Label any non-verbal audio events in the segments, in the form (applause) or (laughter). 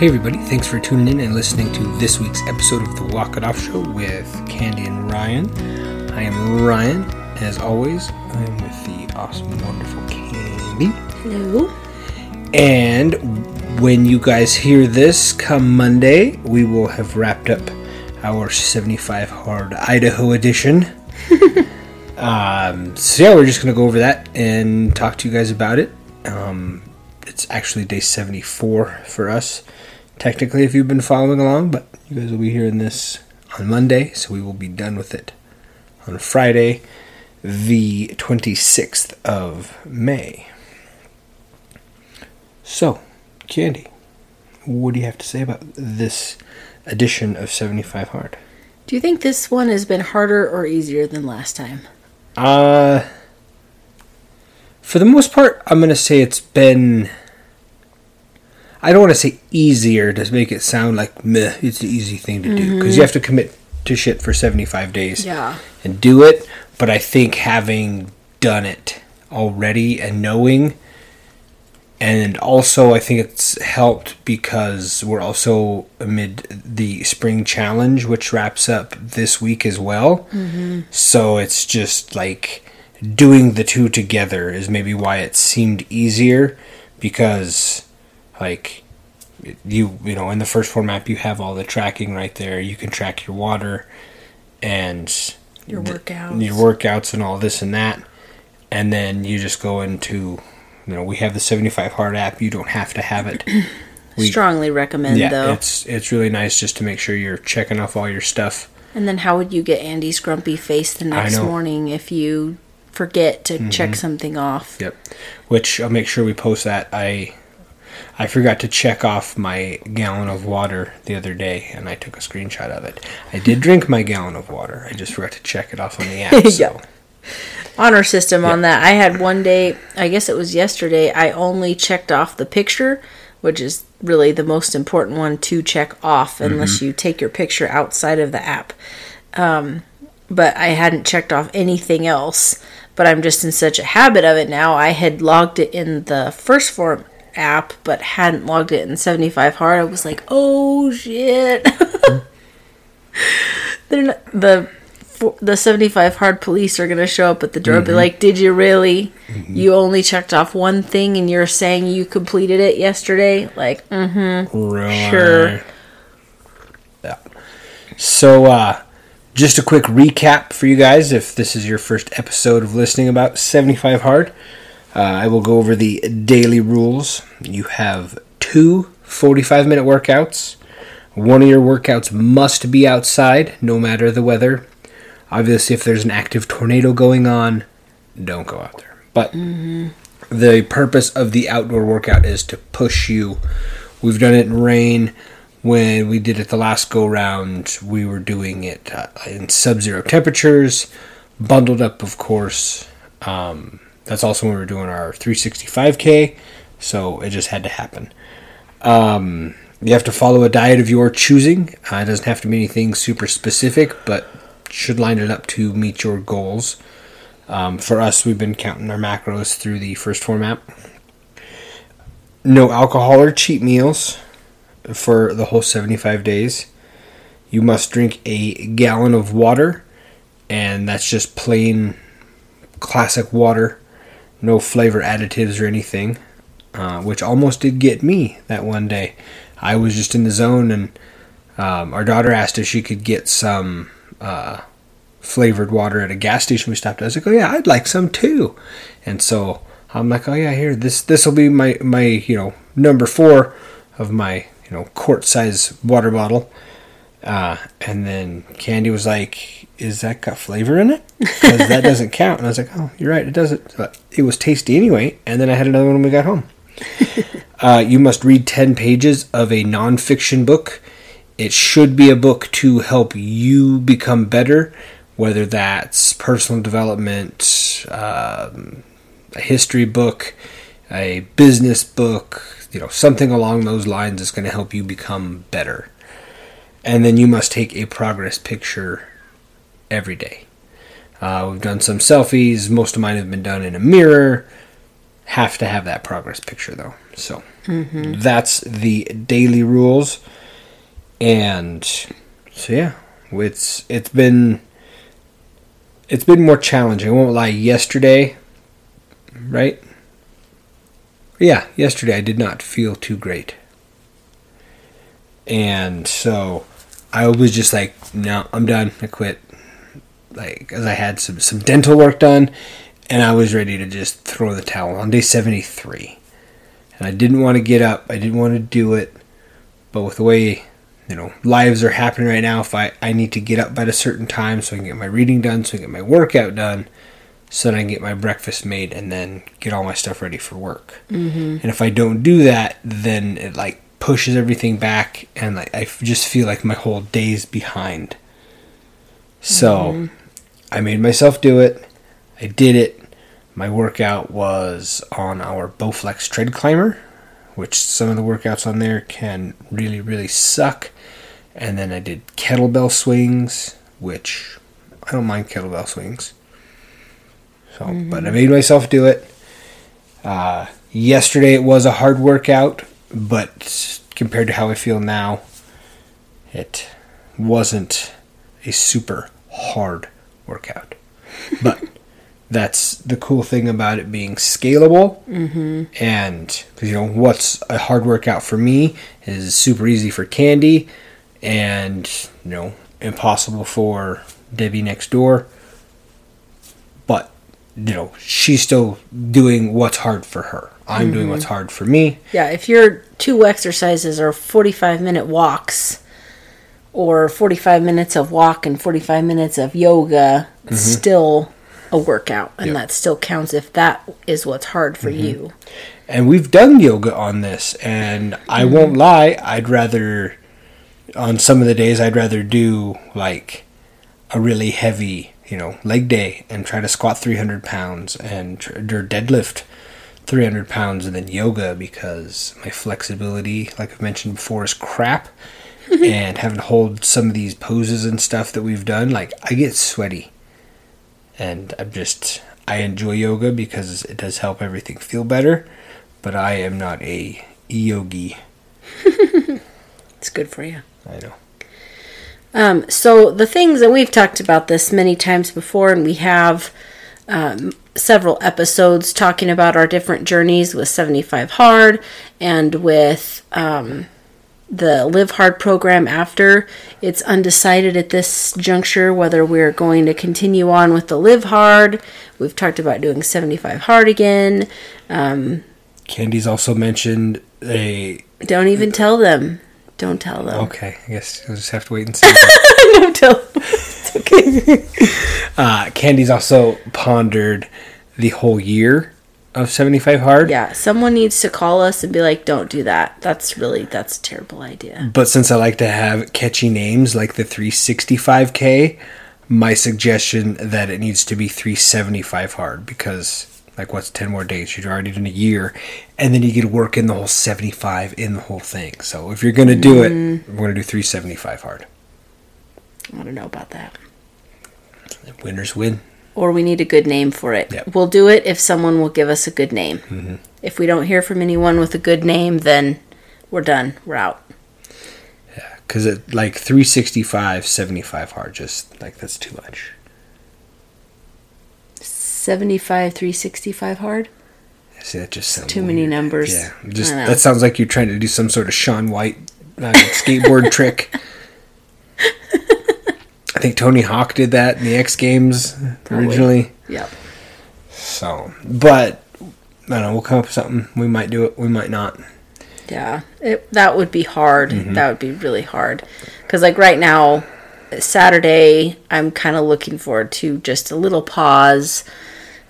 Hey, everybody, thanks for tuning in and listening to this week's episode of The Walk It Off Show with Candy and Ryan. I am Ryan. As always, I am with the awesome, wonderful Candy. Hello. And when you guys hear this come Monday, we will have wrapped up our 75 Hard Idaho edition. (laughs) um, so, yeah, we're just going to go over that and talk to you guys about it. Um, it's actually day 74 for us, technically, if you've been following along, but you guys will be hearing this on Monday, so we will be done with it on Friday, the 26th of May. So, Candy, what do you have to say about this edition of 75 Hard? Do you think this one has been harder or easier than last time? Uh, for the most part, I'm going to say it's been. I don't want to say easier to make it sound like meh, it's an easy thing to do mm-hmm. because you have to commit to shit for 75 days Yeah. and do it. But I think having done it already and knowing, and also I think it's helped because we're also amid the spring challenge, which wraps up this week as well. Mm-hmm. So it's just like doing the two together is maybe why it seemed easier because like you you know in the First Form app you have all the tracking right there you can track your water and Your th- workouts. your workouts and all this and that and then you just go into you know we have the 75 hard app you don't have to have it (clears throat) We- Strongly recommend yeah though. it's it's really nice just to make sure you're checking off all your stuff And then how would you get Andy's grumpy face the next. Mm-hmm. morning if you forget to check something off? Yep. Which I'll make sure we post that. I I forgot to check off my gallon of water the other day, and I took a screenshot of it. I did drink my gallon of water. I just forgot to check it off on the app. (laughs) So. Yeah. Honor system on that. I had one day, I guess it was yesterday, I only checked off the picture, which is really the most important one to check off unless Mm-hmm. you take your picture outside of the app. Um, but I hadn't checked off anything else. But I'm just in such a habit of it now. I had logged it in the first form app, but hadn't logged it in 75 hard. I was like, oh shit. (laughs) They're not, the the 75 hard police are going to show up at the door and be like, Did you really? You only checked off one thing and you're saying you completed it yesterday? Like, mm, Right. Sure. Yeah. So, uh, just a quick recap for you guys if this is your first episode of listening about 75 Hard. Uh, I will go over the daily rules. You have two 45 minute workouts. One of your workouts must be outside, no matter the weather. Obviously, if there's an active tornado going on, don't go out there. But the purpose of the outdoor workout is to push you. We've done it in rain. When we did it the last go round, we were doing it uh, in sub zero temperatures, bundled up, of course. Um, that's also when we were doing our 365k, so it just had to happen. Um, you have to follow a diet of your choosing. Uh, it doesn't have to be anything super specific, but should line it up to meet your goals. Um, for us, we've been counting our macros through the First Form app. No alcohol or cheat meals for the whole 75 days. You must drink a gallon of water, and that's just plain classic water, no flavor additives or anything, uh, which almost did get me that one day. I was just in the zone, and um, our daughter asked if she could get some uh, flavored water at a gas station we stopped at. I was like, "Oh yeah, I'd like some too," and so I'm like, "Oh yeah, here this this will be my my you know number four of my you know quart size water bottle." Uh, and then Candy was like, "Is that got flavor in it? Because that doesn't count." And I was like, "Oh, you're right, it doesn't." But it was tasty anyway. And then I had another one when we got home. (laughs) uh, you must read ten pages of a nonfiction book. It should be a book to help you become better, whether that's personal development, um, a history book, a business book, you know, something along those lines is going to help you become better. And then you must take a progress picture every day. Uh, we've done some selfies. Most of mine have been done in a mirror. have to have that progress picture though. So that's the daily rules, and so yeah, it's it's been it's been more challenging. I won't lie. Yesterday, right? Yeah, yesterday I did not feel too great, and so I was just like, no, I'm done. I quit. Like, cause I had some some dental work done, and I was ready to just throw the towel on day 73. And I didn't want to get up. I didn't want to do it. But with the way, you know, lives are happening right now, if I, I need to get up at a certain time so I can get my reading done, so I can get my workout done, so that I can get my breakfast made and then get all my stuff ready for work. Mm-hmm. And if I don't do that, then it like pushes everything back and like I just feel like my whole day's behind. So I made myself do it. I did it. My workout was on our Bowflex tread climber, which some of the workouts on there can really, really suck. And then I did kettlebell swings, which I don't mind kettlebell swings. So, but I made myself do it. Uh, yesterday it was a hard workout, but compared to how I feel now, it wasn't a super hard workout. (laughs) But that's the cool thing about it being scalable. Mm-hmm. And you know what's a hard workout for me is super easy for Candy, and you know impossible for Debbie next door. But you know she's still doing what's hard for her. I'm doing mm-hmm. what's hard for me. Yeah, if your two exercises are 45 minute walks or 45 minutes of walk and 45 minutes of yoga, it's mm-hmm. still a workout and Yep. that still counts if that is what's hard for mm-hmm. you. and we've done yoga on this and i won't lie i'd rather on some of the days i'd rather do like a really heavy you know leg day and try to squat 300 pounds and tr- or deadlift 300 pounds than yoga because my flexibility like i've mentioned before is crap (laughs) and having to hold some of these poses and stuff that we've done like i get sweaty and i'm just i enjoy yoga because it does help everything feel better but I am not a yogi. (laughs) It's good for you. I know. Um, so the things, that we've talked about this many times before, and we have um, several episodes talking about our different journeys with 75 Hard and with um, the Live Hard program after. It's undecided at this juncture whether we're going to continue on with the Live Hard. We've talked about doing 75 Hard again. Candy's also mentioned a. Don't even tell them. Don't tell them. Okay, I guess you'll just have to wait and (laughs) see. Don't tell them. It's okay. uh, Candy's also pondered the whole year of 75 hard. Yeah, someone needs to call us and be like, "Don't do that. That's really that's a terrible idea." But since I like to have catchy names like the 365K, my suggestion that it needs to be 375 hard because like what's 10 more days you've already done a year and then you get to work in the whole 75 in the whole thing so if you're going to do it mm. we're going to do 375 hard I don't know about that. winners win Or we need a good name for it. Yep. We'll do it if someone will give us a good name. If we don't hear from anyone with a good name, then we're done. We're out. Yeah, because it like 365 75 hard just like that's too much 75 365 hard. see that just sounds Too many weird. numbers. yeah just that sounds like you're trying to do some sort of Shaun White uh, (laughs) skateboard trick (laughs) i think tony hawk did that in the x games Probably. originally Yep. so but i don't know we'll come up with something we might do it we might not Yeah, it, that would be hard. Mm-hmm. That would be really hard. Because, like, right now, Saturday, I'm kind of looking forward to just a little pause.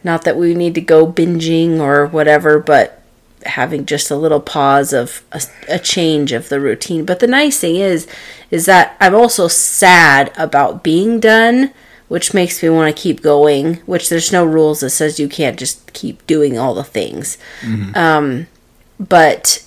Not that we need to go binging or whatever, but having just a little pause of a, a change of the routine. But the nice thing is, is that I'm also sad about being done, which makes me want to keep going. Which there's no rules that says you can't just keep doing all the things. Um, but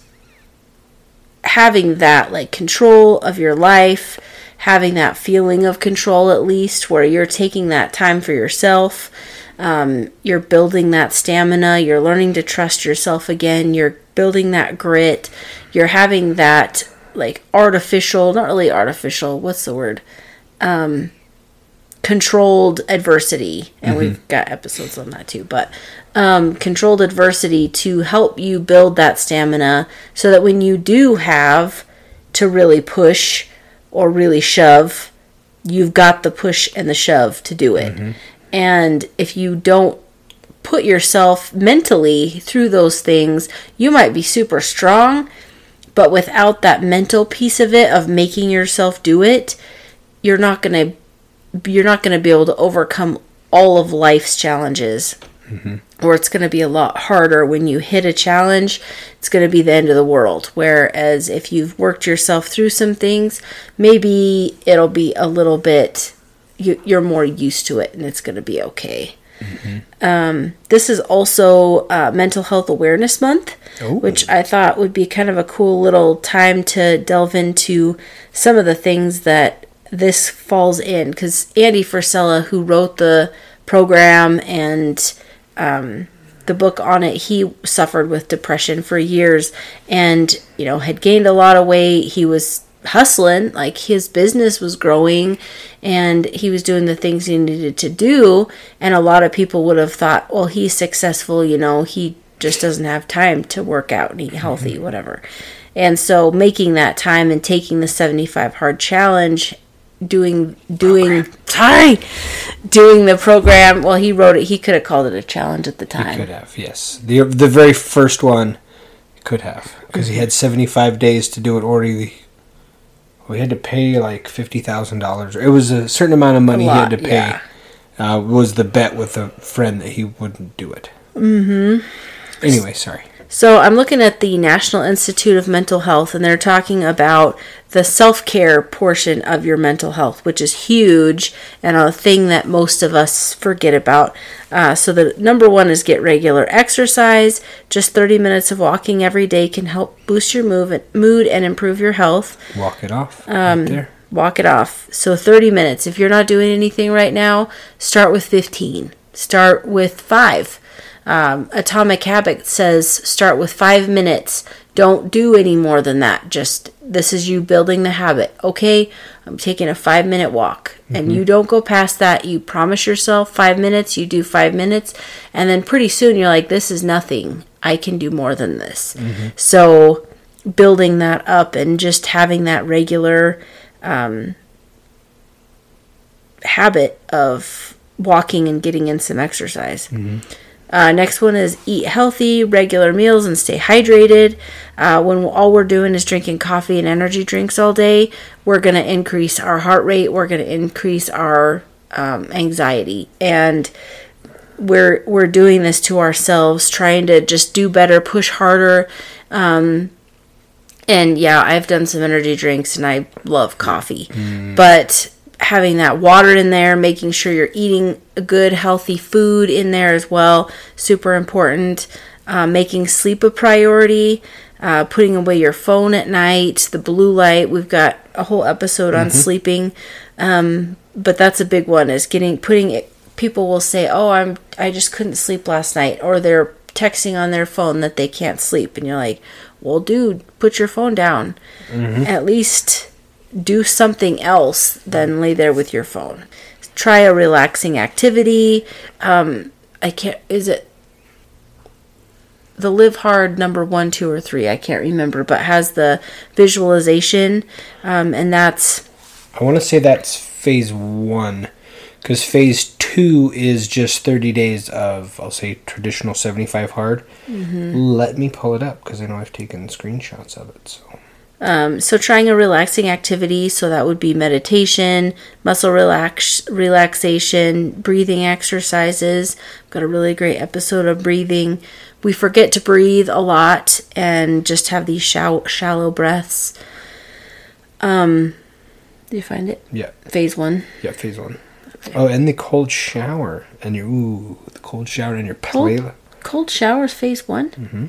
having that like control of your life, having that feeling of control at least, where you're taking that time for yourself, Um, you're building that stamina. You're learning to trust yourself again. You're building that grit. You're having that like artificial, not really artificial. What's the word? Um, controlled adversity, and we've got episodes on that too. But um, controlled adversity to help you build that stamina, so that when you do have to really push or really shove, you've got the push and the shove to do it. And if you don't put yourself mentally through those things, you might be super strong, but without that mental piece of it of making yourself do it, you're not going to you're not going to be able to overcome all of life's challenges. Mm-hmm. Or it's going to be a lot harder when you hit a challenge. It's going to be the end of the world. Whereas if you've worked yourself through some things, maybe it'll be a little bit, you're more used to it and it's going to be okay. Um, this is also uh, Mental Health Awareness Month, Oh. which I thought would be kind of a cool little time to delve into some of the things that this falls in. Because Andy Frisella, who wrote the program and um, the book on it, he suffered with depression for years and, you know, had gained a lot of weight. He was hustling, like his business was growing and he was doing the things he needed to do. And a lot of people would have thought, well, he's successful, you know, he just doesn't have time to work out and eat healthy, mm-hmm. whatever. And so making that time and taking the 75 hard challenge doing doing sorry doing the program well he wrote it he could have called it a challenge at the time Could have, yes. The the very first one could have because he had seventy five days to do it. He, we had to pay like fifty thousand dollars. It was a certain amount of money he had to pay. yeah. Uh, was the bet with a friend that he wouldn't do it. Mm-hmm. Anyway, sorry. So I'm looking at the National Institute of Mental Health, and they're talking about the self care portion of your mental health, which is huge and a thing that most of us forget about. Uh, so the number one is get regular exercise. Just 30 minutes of walking every day can help boost your move, mood and improve your health. Walk it off. Um, right there. Walk it off. So 30 minutes. If you're not doing anything right now, start with 15. Start with five. Um, Atomic Habit says start with five minutes. Don't do any more than that. Just this is you building the habit. Okay, I'm taking a five minute walk, and you don't go past that. You promise yourself five minutes. You do five minutes, and then pretty soon you're like, this is nothing. I can do more than this. So building that up and just having that regular um, habit of walking and getting in some exercise. Uh, next one is eat healthy, regular meals, and stay hydrated. Uh, when all we're doing is drinking coffee and energy drinks all day, we're going to increase our heart rate. We're going to increase our um, anxiety, and we're we're doing this to ourselves, trying to just do better, push harder. Um, and yeah, I've done some energy drinks, and I love coffee, but having that water in there, making sure you're eating a good, healthy food in there as well, super important. Uh, making sleep a priority, uh, putting away your phone at night, the blue light. We've got a whole episode on sleeping, um, but that's a big one. Is getting putting it. People will say, "Oh, I'm I just couldn't sleep last night," or they're texting on their phone that they can't sleep, and you're like, "Well, dude, put your phone down. At least." Do something else than lay there with your phone. Try a relaxing activity. Um, I can't. Is it the Live Hard number one, two, or three? I can't remember, but has the visualization, um, and that's I want to say that's phase one, because phase two is just 30 days of, I'll say, traditional 75 hard. Let me pull it up, because I know I've taken screenshots of it. So Um, so trying a relaxing activity, so that would be meditation, muscle relax relaxation, breathing exercises. Got a really great episode of breathing. We forget to breathe a lot and just have these shallow, shallow breaths. Um, do you find it? yeah, Phase one. yeah, phase one. Oh, and the cold shower, and your ooh, the cold shower and your Cold, cold showers phase one. Mm-hmm.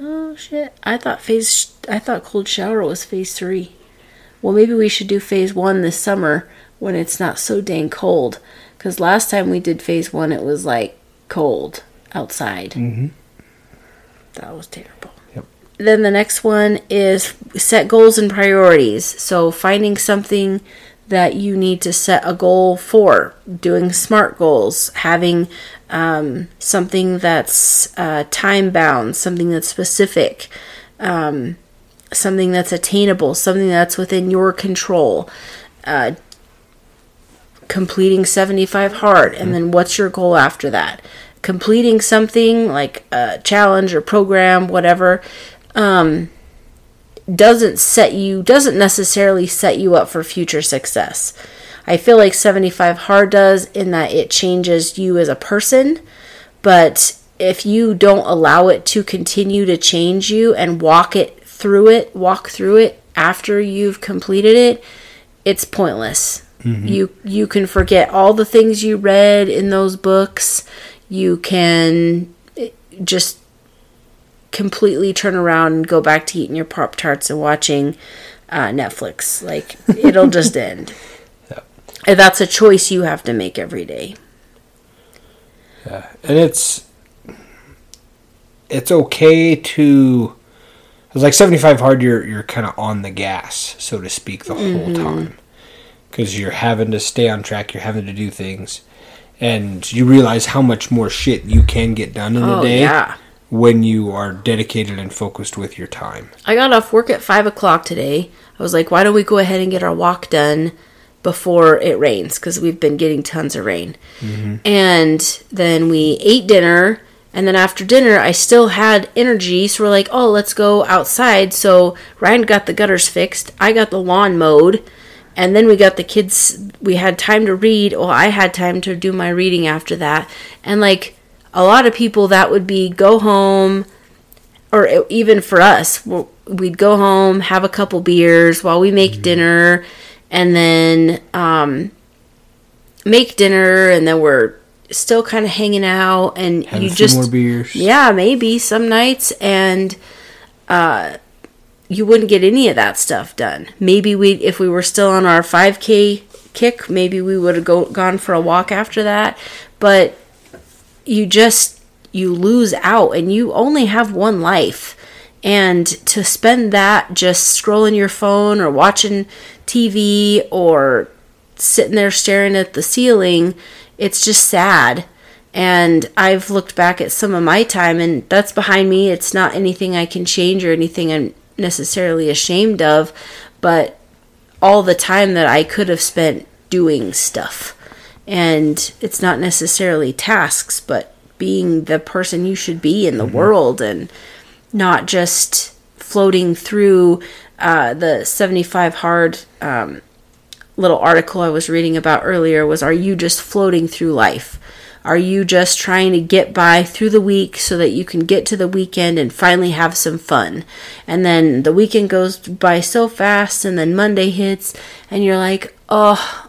Oh shit! I thought phase. I thought cold shower was phase three. Well, maybe we should do phase one this summer when it's not so dang cold. Because last time we did phase one, it was like cold outside. Mm-hmm. That was terrible. Yep. Then the next one is set goals and priorities. So finding something that you need to set a goal for, doing SMART goals, having um, something that's uh, time bound, something that's specific, um, something that's attainable, something that's within your control. Uh, completing 75 hard, and then what's your goal after that? Completing something like a challenge or program, whatever. Um, doesn't set you doesn't necessarily set you up for future success. I feel like 75 hard does in that it changes you as a person, but if you don't allow it to continue to change you and walk it through it, walk through it after you've completed it, it's pointless. You you can forget all the things you read in those books. You can eh, just completely turn around and go back to eating your pop tarts and watching uh, Netflix. Like it'll just (laughs) end. And that's a choice you have to make every day. Yeah, and it's it's okay to it's like 75 hard you're you're kind of on the gas so to speak the whole mm-hmm. time because you're having to stay on track you're having to do things and you realize how much more shit you can get done in a Oh, day yeah. when you are dedicated and focused with your time I got off work at five o'clock today. I was like, why don't we go ahead and get our walk done before it rains? Because we've been getting tons of rain. Mm-hmm. And then we ate dinner. And then after dinner, I still had energy. So we're like, oh, let's go outside. So Ryan got the gutters fixed. I got the lawn mowed. And then we got the kids, we had time to read. Well, I had time to do my reading after that. And like a lot of people, that would be go home, or even for us, we'd go home, have a couple beers while we make mm-hmm. dinner, and then um, make dinner, and then we're still kind of hanging out, and have you just more beers yeah, maybe some nights, and uh, you wouldn't get any of that stuff done. Maybe we, if we were still on our 5K kick, maybe we would have go, gone for a walk after that. But you just you lose out, and you only have one life. And to spend that just scrolling your phone or watching TV or sitting there staring at the ceiling, it's just sad. And I've looked back at some of my time, and that's behind me. It's not anything I can change or anything I'm necessarily ashamed of, but all the time that I could have spent doing stuff. And it's not necessarily tasks, but being the person you should be in the mm-hmm. world and not just floating through uh, the 75 hard um, little article I was reading about earlier was Are you just floating through life? Are you just trying to get by through the week so that you can get to the weekend and finally have some fun? And then the weekend goes by so fast, and then Monday hits, and you're like, oh,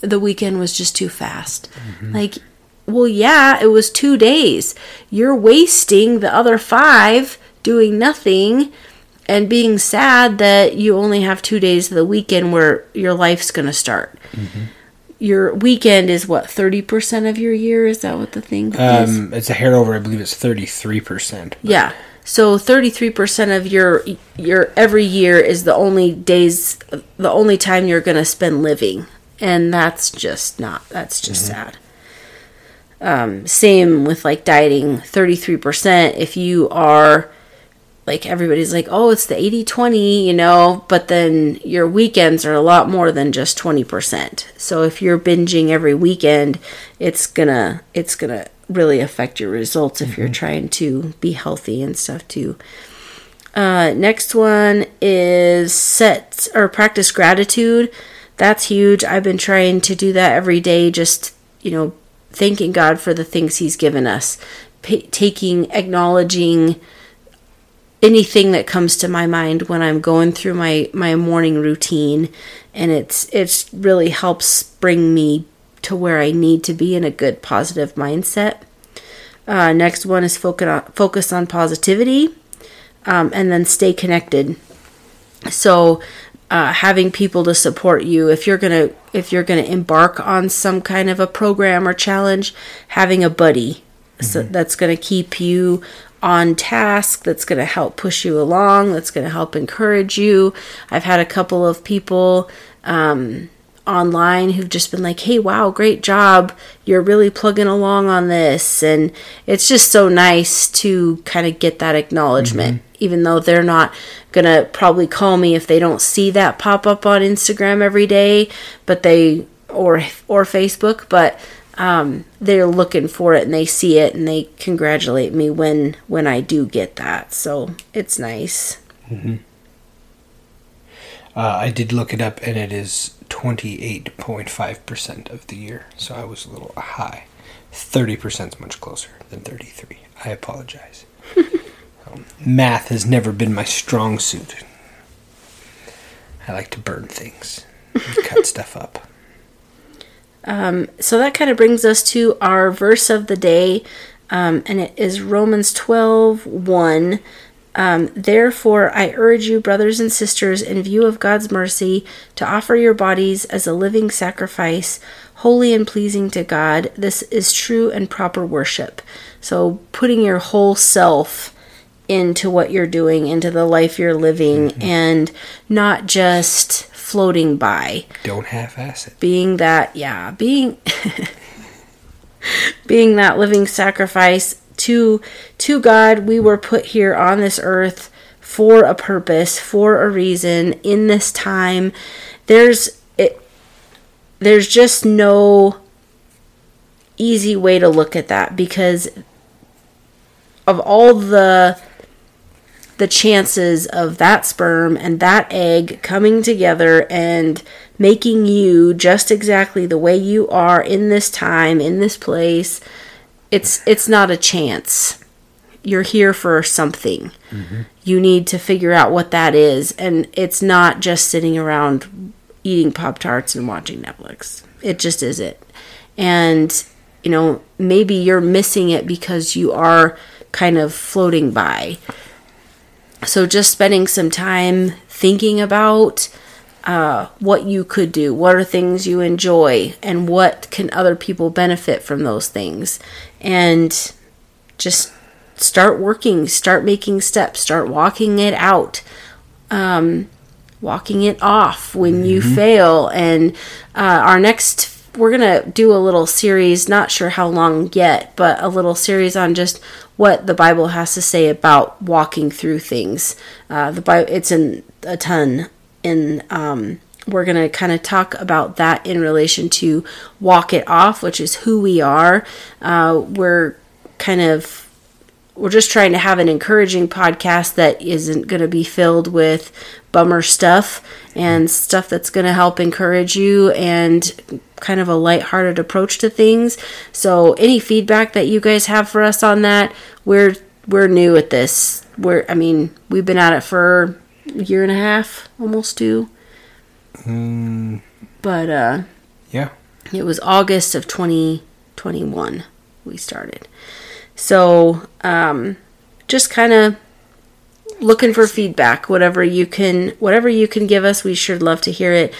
the weekend was just too fast. Like, well, yeah, it was two days. You're wasting the other five doing nothing and being sad that you only have two days of the weekend where your life's going to start. Your weekend is what, 30% of your year? Is that what the thing is? um, it's a hair over i believe it's 33% Yeah. So 33% of your your every year is the only days the only time you're going to spend living. And that's just not that's just sad. Um same with like dieting 33% if you are like everybody's like, "Oh, it's the 80/20, you know, but then your weekends are a lot more than just 20%. So if you're binging every weekend, it's to it's to really affect your results if you're trying to be healthy and stuff too. Uh, next one is set or practice gratitude. That's huge. I've been trying to do that every day, just, you know, thanking God for the things He's given us, pa taking, acknowledging anything that comes to my mind when I'm going through my, my morning routine. And it's, it's really helps bring me to where I need to be in a good positive mindset. Uh, next one is focus on, focus on positivity um, and then stay connected. So, uh, having people to support you if you're gonna if you're gonna embark on some kind of a program or challenge, having a buddy, so that's going to keep you on task that's going to help push you along that's going to help encourage you. I've had a couple of people um, online who've just been like hey wow great job. You're really plugging along on this. And it's just so nice to kind of get that acknowledgement even though they're not going to probably call me if they don't see that pop up on instagram every day but they or or facebook but um, they're looking for it and they see it and they congratulate me when when I do get that. So it's nice. Uh, I did look it up, and it is twenty eight point five percent of the year. So I was a little high. Thirty percent is much closer than thirty three. I apologize. (laughs) um, math has never been my strong suit. I like to burn things, and cut (laughs) stuff up. So that kind of brings us to our verse of the day, um, and it is Romans 12 1. Um, Therefore, I urge you, brothers and sisters, in view of God's mercy, to offer your bodies as a living sacrifice, holy and pleasing to God. This is true and proper worship. So, putting your whole self into what you're doing, into the life you're living, and not just floating by Don't half-ass it. being that yeah being (laughs) being that living sacrifice to to God we were put here on this earth for a purpose for a reason in this time there's it there's just no easy way to look at that because of all the the chances of that sperm and that egg coming together and making you just exactly the way you are in this time in this place it's it's not a chance. You're here for something. Mm-hmm. You need to figure out what that is and it's not just sitting around eating pop tarts and watching netflix. It just isn't and you know maybe you're missing it because you are kind of floating by so just spending some time thinking about uh, what you could do. What are things you enjoy? And what can other people benefit from those things? And just start working. Start making steps. Start walking it out. Um, walking it off when you fail. And uh, our next we're gonna do a little series not sure how long yet but a little series on just what the bible has to say about walking through things. Uh, the bible it's in a ton and um, we're going to kind of talk about that in relation to walk it off which is who we are. Uh, we're kind of we're just trying to have an encouraging podcast that isn't going to be filled with bummer stuff and stuff that's going to help encourage you and kind of a lighthearted approach to things. So any feedback that you guys have for us on that, we're we're new at this. We're I mean, we've been at it for a year and a half, almost two. But uh Yeah. it was August of 2021 we started. So, um, just kind of looking for feedback, whatever you can, whatever you can give us, we sure love to hear it.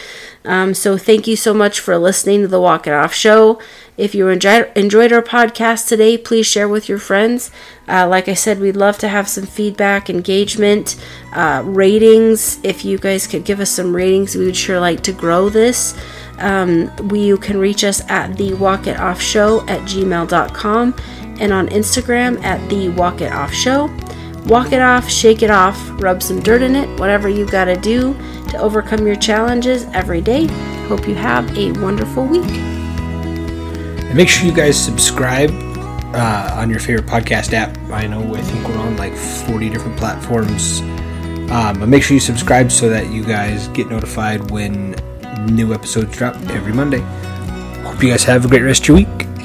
Um, so, thank you so much for listening to the Walk It Off Show. If you enjoyed, enjoyed our podcast today, please share with your friends. Uh, like I said, we'd love to have some feedback, engagement, uh, ratings. If you guys could give us some ratings, we would sure like to grow this. Um, we, you can reach us at the Walk It Off Show at gmail.com and on Instagram at the Walk It Off Show. Walk it off, shake it off, rub some dirt in it, whatever you got to do to overcome your challenges every day. Hope you have a wonderful week. And make sure you guys subscribe uh, on your favorite podcast app. I know I think we're on like 40 different platforms. Um, but make sure you subscribe so that you guys get notified when new episodes drop every Monday. Hope you guys have a great rest of your week.